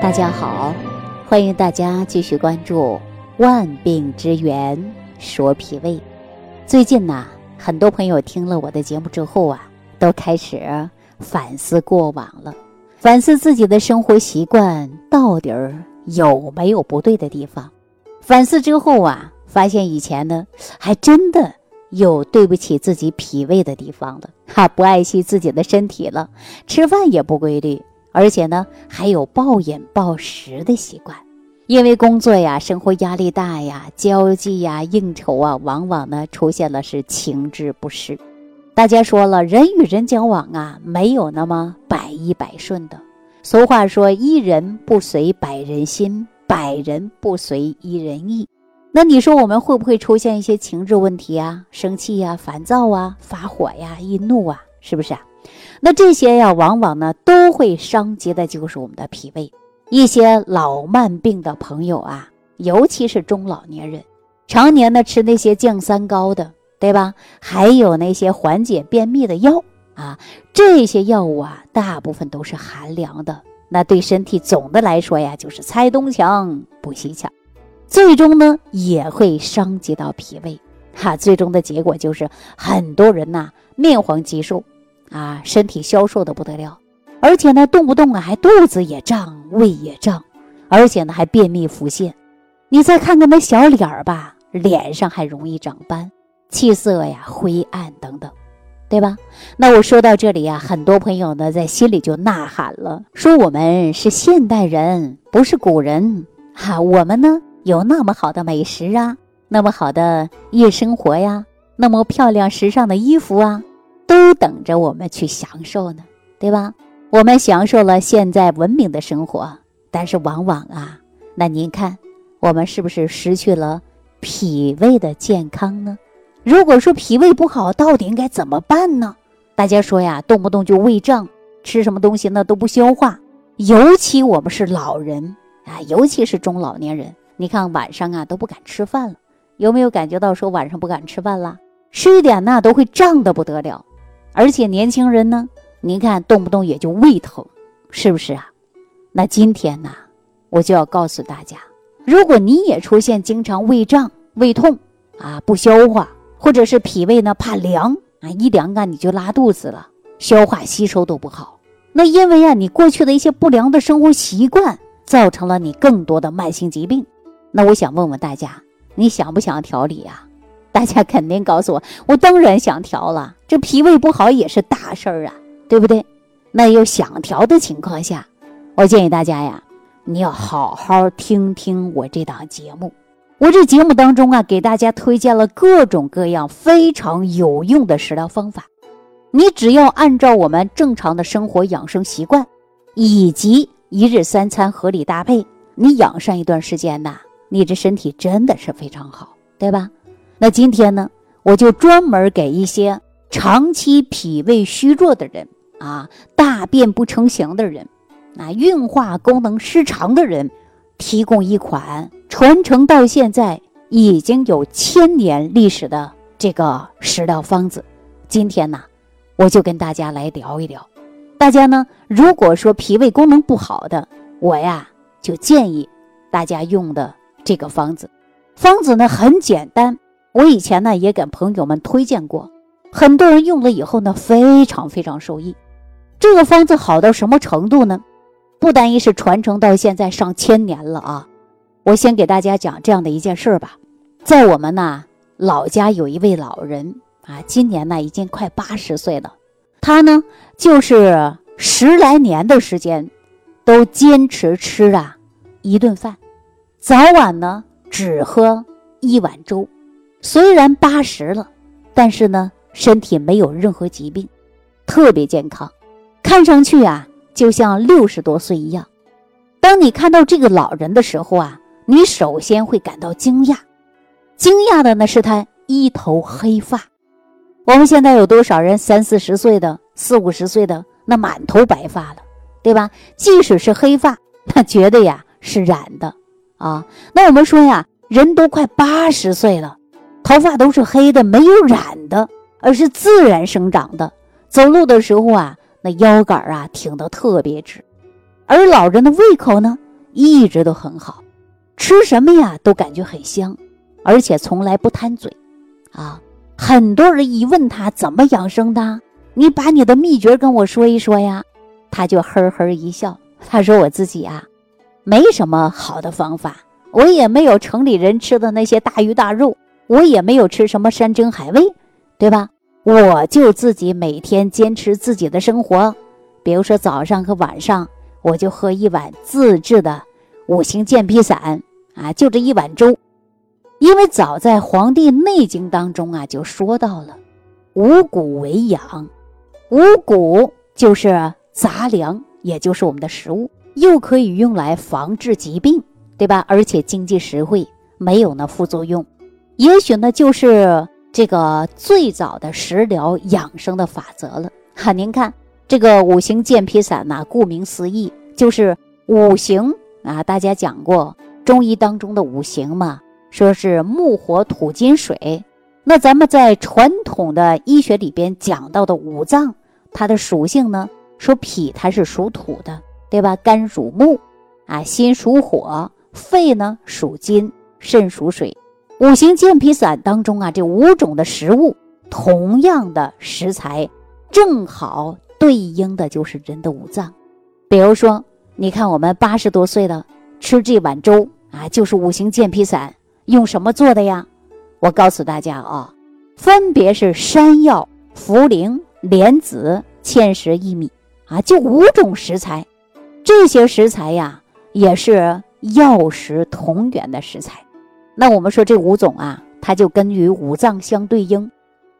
大家好，欢迎大家继续关注《万病之源说脾胃》。最近呐，很多朋友听了我的节目之后啊，都开始反思过往了，反思自己的生活习惯到底儿有没有不对的地方。反思之后啊，发现以前呢，还真的有对不起自己脾胃的地方了，哈，不爱惜自己的身体了，吃饭也不规律。而且呢，还有暴饮暴食的习惯，因为工作呀、生活压力大呀、交际呀、应酬啊，往往呢出现了是情志不适。大家说了，人与人交往啊，没有那么百依百顺的。俗话说：“一人不随百人心，百人不随一人意。”那你说我们会不会出现一些情志问题啊？生气呀、烦躁啊、发火呀、易怒啊？是不是啊？那这些呀，往往呢都会伤及的，就是我们的脾胃。一些老慢病的朋友啊，尤其是中老年人，常年呢吃那些降三高的，对吧？还有那些缓解便秘的药啊，这些药物啊，大部分都是寒凉的。那对身体总的来说呀，就是拆东墙补西墙，最终呢也会伤及到脾胃。哈，最终的结果就是很多人呐面黄肌瘦。啊，身体消瘦的不得了，而且呢，动不动啊还肚子也胀，胃也胀，而且呢还便秘腹泻。你再看看那小脸儿吧，脸上还容易长斑，气色呀灰暗等等，对吧？那我说到这里呀，很多朋友呢在心里就呐喊了，说我们是现代人，不是古人哈。我们呢有那么好的美食啊，那么好的夜生活呀，那么漂亮时尚的衣服啊。都等着我们去享受呢，对吧？我们享受了现在文明的生活，但是往往啊，那您看，我们是不是失去了脾胃的健康呢？如果说脾胃不好，到底应该怎么办呢？大家说呀，动不动就胃胀，吃什么东西呢都不消化，尤其我们是老人啊，尤其是中老年人，你看晚上啊都不敢吃饭了，有没有感觉到说晚上不敢吃饭了？吃一点呢都会胀得不得了。而且年轻人呢，您看动不动也就胃疼，是不是啊？那今天呢，我就要告诉大家，如果你也出现经常胃胀、胃痛啊、不消化，或者是脾胃呢怕凉啊，一凉啊你就拉肚子了，消化吸收都不好。那因为啊，你过去的一些不良的生活习惯，造成了你更多的慢性疾病。那我想问问大家，你想不想调理呀？大家肯定告诉我，我当然想调了。这脾胃不好也是大事儿啊，对不对？那有想调的情况下，我建议大家呀，你要好好听听我这档节目。我这节目当中啊，给大家推荐了各种各样非常有用的食疗方法。你只要按照我们正常的生活养生习惯，以及一日三餐合理搭配，你养上一段时间呐，你这身体真的是非常好，对吧？那今天呢，我就专门给一些长期脾胃虚弱的人啊，大便不成形的人，啊，运化功能失常的人，提供一款传承到现在已经有千年历史的这个食疗方子。今天呢，我就跟大家来聊一聊。大家呢，如果说脾胃功能不好的，我呀就建议大家用的这个方子。方子呢很简单。我以前呢也给朋友们推荐过，很多人用了以后呢非常非常受益。这个方子好到什么程度呢？不单一是传承到现在上千年了啊！我先给大家讲这样的一件事儿吧。在我们呢老家有一位老人啊，今年呢已经快八十岁了，他呢就是十来年的时间，都坚持吃啊一顿饭，早晚呢只喝一碗粥。虽然八十了，但是呢，身体没有任何疾病，特别健康，看上去啊，就像六十多岁一样。当你看到这个老人的时候啊，你首先会感到惊讶，惊讶的呢是他一头黑发。我们现在有多少人三四十岁的、四五十岁的，那满头白发了，对吧？即使是黑发，那绝对呀是染的啊。那我们说呀，人都快八十岁了。头发都是黑的，没有染的，而是自然生长的。走路的时候啊，那腰杆啊挺得特别直。而老人的胃口呢，一直都很好，吃什么呀都感觉很香，而且从来不贪嘴，啊，很多人一问他怎么养生的，你把你的秘诀跟我说一说呀，他就呵呵一笑，他说我自己啊，没什么好的方法，我也没有城里人吃的那些大鱼大肉，我也没有吃什么山珍海味，对吧？我就自己每天坚持自己的生活，比如说早上和晚上，我就喝一碗自制的五行健脾散啊，就这一碗粥。因为早在《黄帝内经》当中啊，就说到了五谷为养，五谷就是杂粮，也就是我们的食物，又可以用来防治疾病，对吧？而且经济实惠，没有那副作用。也许呢，就是。这个最早的食疗养生的法则了哈，您看这个五行健脾散呐，顾名思义就是五行啊，大家讲过中医当中的五行嘛，说是木火土金水。那咱们在传统的医学里边讲到的五脏，它的属性呢，说脾它是属土的，对吧？肝属木，啊，心属火，肺呢属金，肾属水。五行健脾散当中啊，这五种的食物，同样的食材，正好对应的就是人的五脏。比如说，你看我们八十多岁的吃这碗粥啊，就是五行健脾散用什么做的呀？我告诉大家啊，分别是山药、茯苓、莲子、芡实、薏米啊，就五种食材。这些食材呀，也是药食同源的食材。那我们说这五种啊，它就跟与五脏相对应，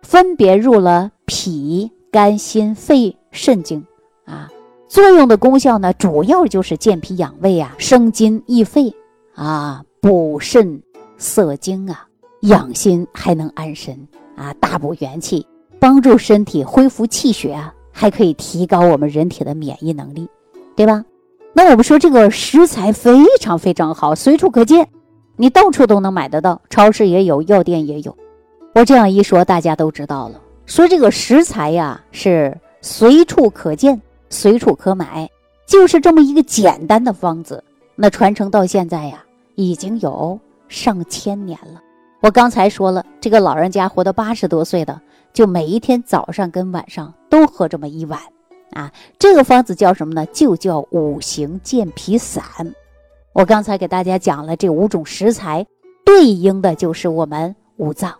分别入了脾、肝、心、肺、肾经啊。作用的功效呢，主要就是健脾养胃啊，生津益肺啊，补肾涩精啊，养心还能安神啊，大补元气，帮助身体恢复气血啊，还可以提高我们人体的免疫能力，对吧？那我们说这个食材非常非常好，随处可见。你到处都能买得到，超市也有，药店也有。我这样一说，大家都知道了。说这个食材呀，是随处可见，随处可买，就是这么一个简单的方子。那传承到现在呀，已经有上千年了。我刚才说了，这个老人家活到八十多岁的，就每一天早上跟晚上都喝这么一碗啊。这个方子叫什么呢？就叫五行健脾散。我刚才给大家讲了这五种食材，对应的就是我们五脏，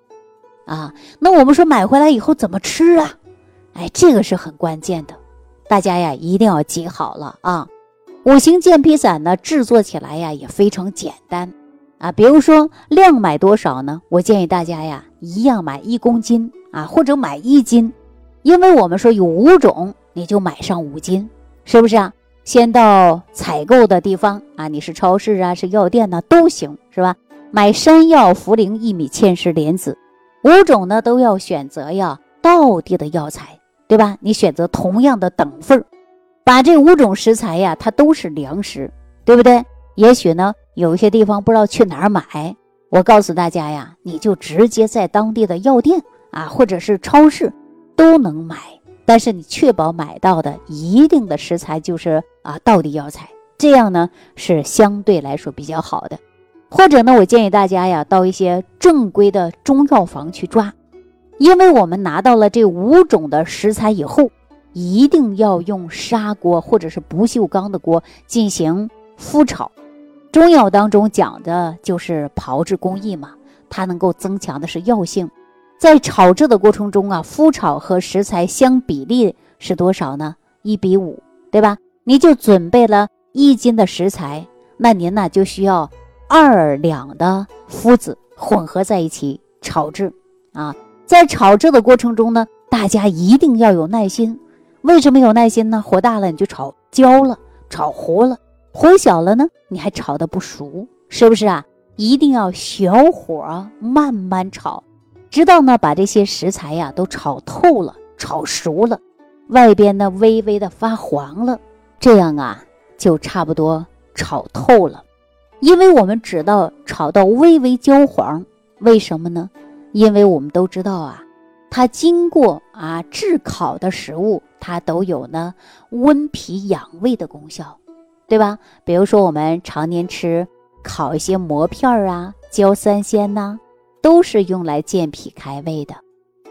啊，那我们说买回来以后怎么吃啊？哎，这个是很关键的，大家呀一定要记好了啊。五行健脾散呢，制作起来呀也非常简单啊。比如说量买多少呢？我建议大家呀一样买一公斤啊，或者买一斤，因为我们说有五种，你就买上五斤，是不是啊？先到采购的地方啊，你是超市啊，是药店呢，都行，是吧？买山药、茯苓、薏米、芡实、莲子，五种呢都要选择呀，道地的药材，对吧？你选择同样的等份儿，把这五种食材呀，它都是粮食，对不对？也许呢，有一些地方不知道去哪儿买，我告诉大家呀，你就直接在当地的药店啊，或者是超市都能买。但是你确保买到的一定的食材就是啊，道地药材，这样呢是相对来说比较好的。或者呢，我建议大家呀，到一些正规的中药房去抓，因为我们拿到了这五种的食材以后，一定要用砂锅或者是不锈钢的锅进行复炒。中药当中讲的就是炮制工艺嘛，它能够增强的是药性。在炒制的过程中啊，麸炒和食材相比例是多少呢？一比五，对吧？你就准备了一斤的食材，那您呢就需要二两的麸子混合在一起炒制啊。在炒制的过程中呢，大家一定要有耐心。为什么有耐心呢？火大了你就炒焦了，炒糊了；火小了呢，你还炒的不熟，是不是啊？一定要小火慢慢炒。直到呢把这些食材呀都炒透了、炒熟了，外边呢微微的发黄了，这样啊就差不多炒透了。因为我们知道炒到微微焦黄，为什么呢？因为我们都知道啊，它经过啊炙烤的食物，它都有呢温脾养胃的功效。对吧？比如说我们常年吃烤一些馍片儿啊、焦三鲜呐，都是用来健脾开胃的。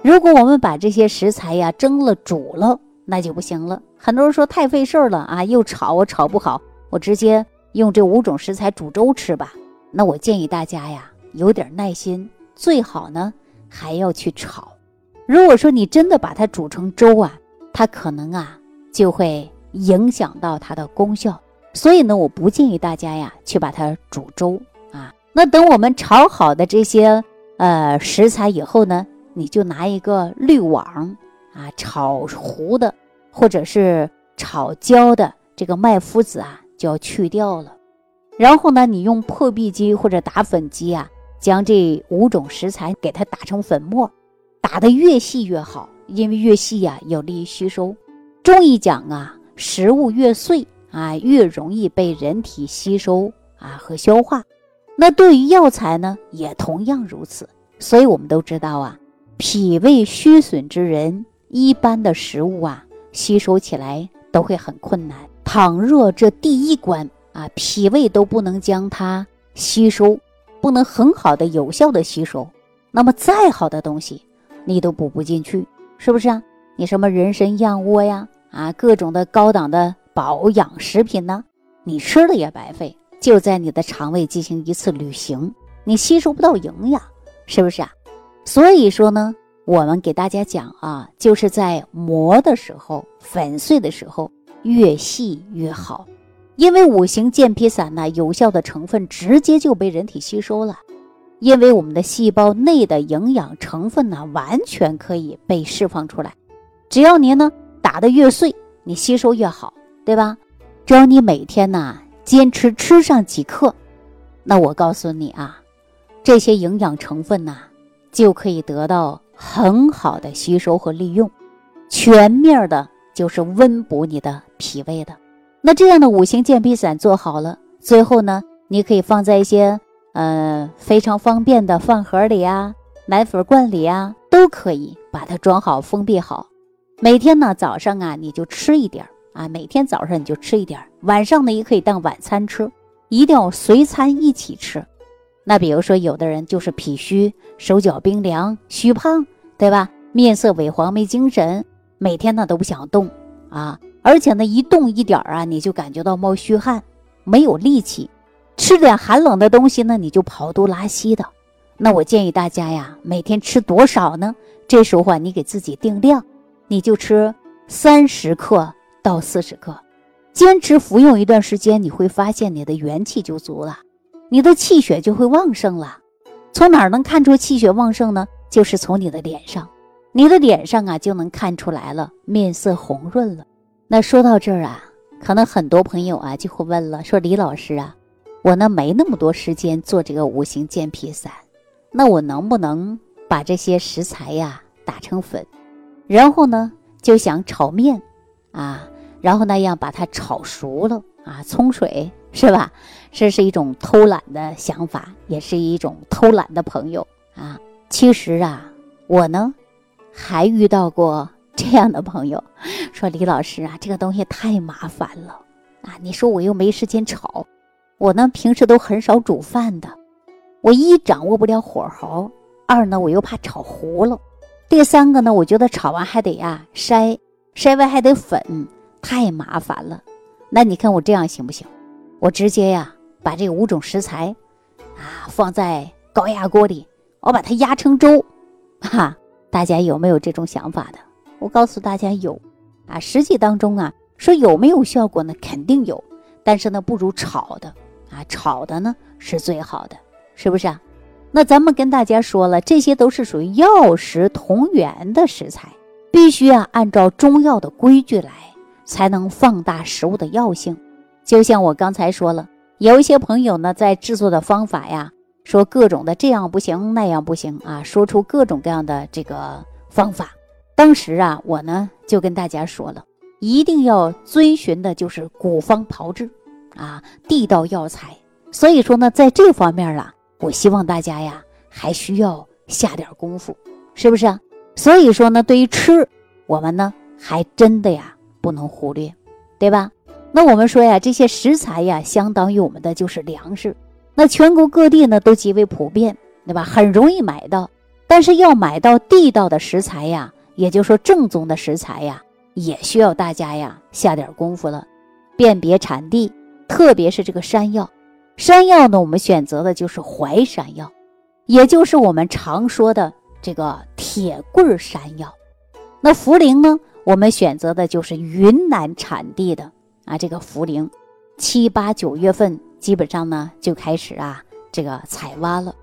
如果我们把这些食材呀蒸了、煮了，那就不行了。很多人说太费事儿了啊，又炒我炒不好，我直接用这五种食材煮粥吃吧。那我建议大家呀，有点耐心，最好呢还要去炒。如果说你真的把它煮成粥啊，它可能啊就会影响到它的功效。所以呢，我不建议大家呀去把它煮粥啊。那等我们炒好的这些呃食材以后呢，你就拿一个滤网啊，炒糊的或者是炒焦的这个麦麸子啊就要去掉了。然后呢，你用破壁机或者打粉机啊，将这五种食材给它打成粉末，打得越细越好，因为越细呀有利于吸收。中医讲啊，食物越碎。啊，越容易被人体吸收啊和消化。那对于药材呢，也同样如此。所以我们都知道啊，脾胃虚损之人，一般的食物啊，吸收起来都会很困难。倘若这第一关啊，脾胃都不能将它吸收，不能很好的、有效的吸收，那么再好的东西，你都补不进去，是不是啊？你什么人参燕窝呀，啊，各种的高档的。保养食品呢，你吃了也白费，就在你的肠胃进行一次旅行，你吸收不到营养，是不是啊？所以说呢，我们给大家讲啊，就是在磨的时候，粉碎的时候越细越好，因为五行健脾散呢，有效的成分直接就被人体吸收了，因为我们的细胞内的营养成分呢，完全可以被释放出来，只要您呢打得越碎，你吸收越好。对吧？只要你每天呢坚持吃上几克，那我告诉你啊，这些营养成分呢就可以得到很好的吸收和利用，全面的就是温补你的脾胃的。那这样的五行健脾散做好了，最后呢，你可以放在一些呃非常方便的饭盒里啊、奶粉罐里啊，都可以把它装好、封闭好。每天呢早上啊，你就吃一点儿。啊，每天早上你就吃一点，晚上呢也可以当晚餐吃，一定要随餐一起吃。那比如说，有的人就是脾虚、手脚冰凉、虚胖，对吧？面色萎黄、没精神，每天呢都不想动啊，而且呢一动一点啊，你就感觉到冒虚汗，没有力气。吃点寒冷的东西呢，你就跑肚拉稀的。那我建议大家呀，每天吃多少呢？这时候啊，你给自己定量，你就吃三十克。到四十克，坚持服用一段时间，你会发现你的元气就足了，你的气血就会旺盛了。从哪儿能看出气血旺盛呢？就是从你的脸上，你的脸上啊就能看出来了，面色红润了。那说到这儿啊，可能很多朋友啊就会问了，说李老师啊，我呢没那么多时间做这个五行健脾散，那我能不能把这些食材呀打成粉，然后呢就想炒面啊？然后那样把它炒熟了啊，冲水 是吧？这是一种偷懒的想法，也是一种偷懒的朋友啊。其实啊，我呢还遇到过这样的朋友，说李老师啊，这个东西太麻烦了啊！你说我又没时间炒，我呢平时都很少煮饭的，我一掌握不了火候，二呢我又怕炒糊了，第三个呢，我觉得炒完还得呀筛，筛完还得粉。太麻烦了，那你看我这样行不行？我直接呀把这五种食材啊放在高压锅里，我把它压成粥，哈，大家有没有这种想法的？我告诉大家有啊，实际当中啊说有没有效果呢？肯定有，但是呢不如炒的啊，炒的呢是最好的，是不是啊？那咱们跟大家说了，这些都是属于药食同源的食材，必须啊按照中药的规矩来。才能放大食物的药性，就像我刚才说了，有一些朋友呢，在制作的方法呀，说各种的这样不行那样不行啊，说出各种各样的这个方法。当时啊，我呢就跟大家说了，一定要遵循的就是古方炮制，啊，地道药材。所以说呢，在这方面啊，我希望大家呀，还需要下点功夫，是不是啊？所以说呢，对于吃，我们呢还真的呀。不能忽略，对吧？那我们说呀，这些食材呀，相当于我们的就是粮食。那全国各地呢都极为普遍，对吧？很容易买到。但是要买到地道的食材呀，也就是说正宗的食材呀，也需要大家呀下点功夫了。辨别产地，特别是这个山药。山药呢，我们选择的就是淮山药，也就是我们常说的这个铁棍山药。那茯苓呢，我们选择的就是云南产地的。啊，这个茯苓，七八九月份基本上呢就开始啊这个采挖了。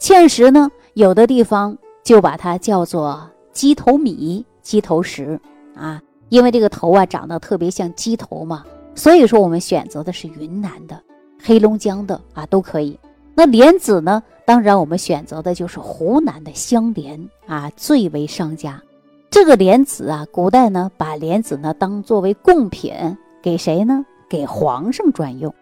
芡实呢，有的地方就把它叫做鸡头米、鸡头石啊，因为这个头啊长得特别像鸡头嘛，所以说我们选择的是云南的、黑龙江的啊都可以。那莲子呢，当然我们选择的就是湖南的香莲啊，最为上佳。这个莲子啊，古代呢把莲子呢当作为贡品。给谁呢？给皇上专用。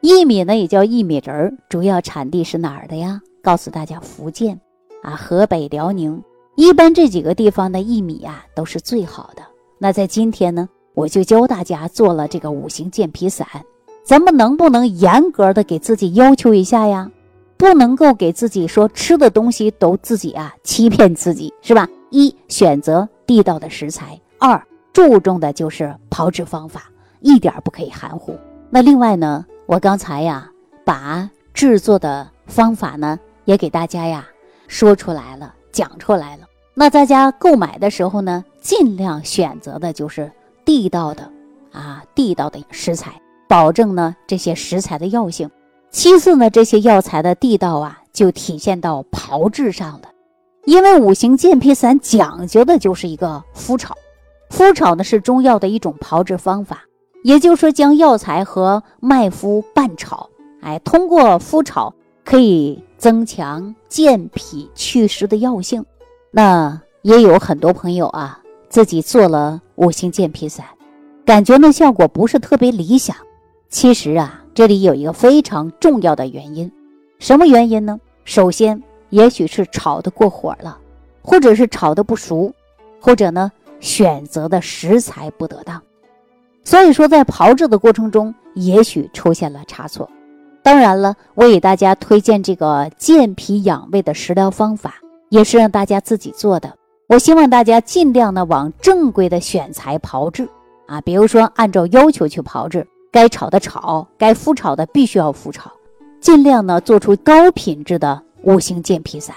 薏米呢，也叫薏米仁儿，主要产地是哪儿的呀？告诉大家，福建啊，河北、辽宁，一般这几个地方的薏米啊都是最好的。那在今天呢，我就教大家做了这个五行健脾散。咱们能不能严格的给自己要求一下呀？不能够给自己说吃的东西都自己啊欺骗自己，是吧？一选择地道的食材，二注重的就是炮制方法。一点不可以含糊。那另外呢，我刚才呀把制作的方法呢也给大家呀说出来了，讲出来了。那大家购买的时候呢，尽量选择的就是地道的啊，地道的食材，保证呢这些食材的药性。其次呢，这些药材的地道啊，就体现到炮制上了。因为五行健脾散讲究的就是一个麸炒，麸炒呢是中药的一种炮制方法。也就是说，将药材和麦麸拌炒，哎，通过麸炒可以增强健脾祛湿的药性。那也有很多朋友啊，自己做了五行健脾散，感觉呢效果不是特别理想。其实啊，这里有一个非常重要的原因，什么原因呢？首先，也许是炒的过火了，或者是炒的不熟，或者呢选择的食材不得当。所以说，在炮制的过程中，也许出现了差错。当然了，我给大家推荐这个健脾养胃的食疗方法，也是让大家自己做的。我希望大家尽量呢往正规的选材炮制啊，比如说按照要求去炮制，该炒的炒，该麸炒的必须要麸炒，尽量呢做出高品质的五行健脾散。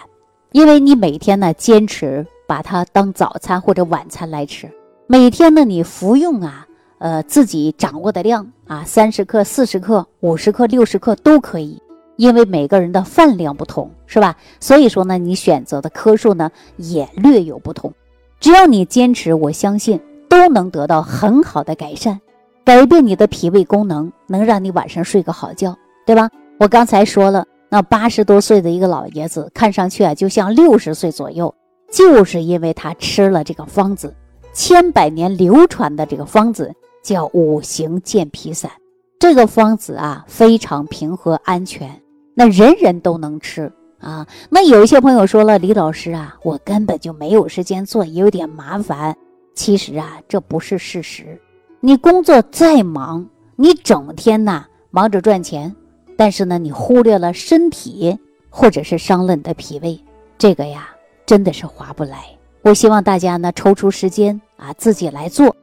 因为你每天呢坚持把它当早餐或者晚餐来吃，每天呢你服用啊。呃，自己掌握的量啊，三十克、四十克、五十克、六十克都可以，因为每个人的饭量不同，是吧？所以说呢，你选择的颗数呢也略有不同。只要你坚持，我相信都能得到很好的改善，改变你的脾胃功能，能让你晚上睡个好觉，对吧？我刚才说了，那八十多岁的一个老爷子，看上去啊就像六十岁左右，就是因为他吃了这个方子，千百年流传的这个方子。叫五行健脾散，这个方子啊非常平和安全，那人人都能吃啊。那有一些朋友说了，李老师啊，我根本就没有时间做，也有点麻烦。其实啊，这不是事实。你工作再忙，你整天呐忙着赚钱，但是呢，你忽略了身体，或者是伤了你的脾胃，这个呀真的是划不来。我希望大家呢抽出时间啊自己来做。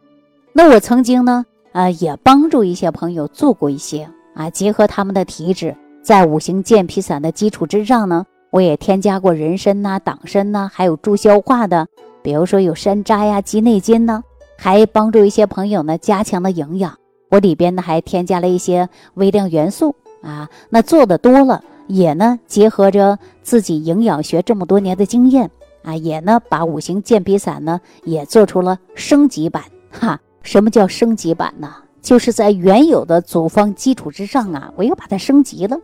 那我曾经呢，呃，也帮助一些朋友做过一些啊，结合他们的体质，在五行健脾散的基础之上呢，我也添加过人参呐、党参呐，还有助消化的，比如说有山楂呀、鸡内金呢，还帮助一些朋友呢加强了营养。我里边呢还添加了一些微量元素啊，那做的多了，也呢结合着自己营养学这么多年的经验啊，也呢把五行健脾散呢也做出了升级版哈。什么叫升级版呢？就是在原有的组方基础之上啊，我又把它升级了。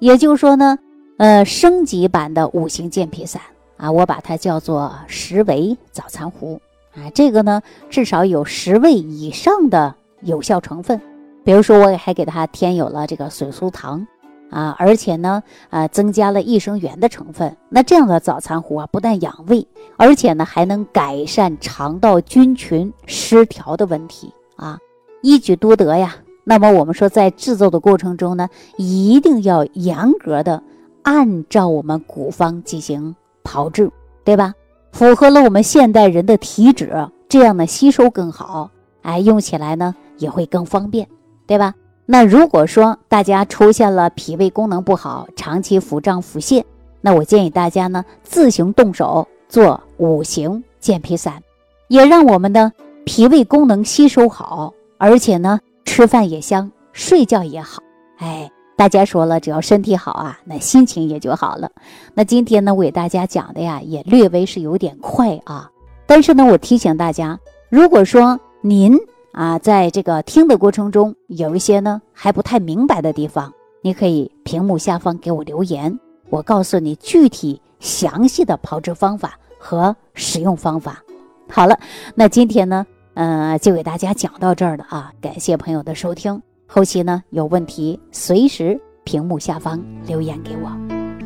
也就是说呢，呃，升级版的五行健脾散啊，我把它叫做十味早餐壶啊。这个呢，至少有十味以上的有效成分。比如说，我还给它添有了这个水苏糖啊，而且呢，呃，增加了益生元的成分。那这样的早餐壶啊，不但养胃。而且呢，还能改善肠道菌群失调的问题啊，一举多得呀。那么我们说，在制作的过程中呢，一定要严格的按照我们古方进行炮制，对吧？符合了我们现代人的体质，这样呢吸收更好，哎，用起来呢也会更方便，对吧？那如果说大家出现了脾胃功能不好，长期腹胀腹泻，那我建议大家呢自行动手做五行健脾散，也让我们的脾胃功能吸收好，而且呢吃饭也香，睡觉也好。哎，大家说了，只要身体好啊，那心情也就好了。那今天呢，我给大家讲的呀，也略微是有点快啊，但是呢，我提醒大家，如果说您。啊，在这个听的过程中，有一些呢还不太明白的地方，你可以屏幕下方给我留言，我告诉你具体详细的炮制方法和使用方法。好了，那今天呢，呃，就给大家讲到这儿了啊，感谢朋友的收听，后期呢有问题随时屏幕下方留言给我。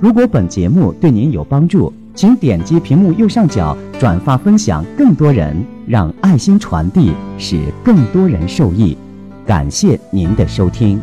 如果本节目对您有帮助。请点击屏幕右上角转发分享，更多人让爱心传递，使更多人受益。感谢您的收听。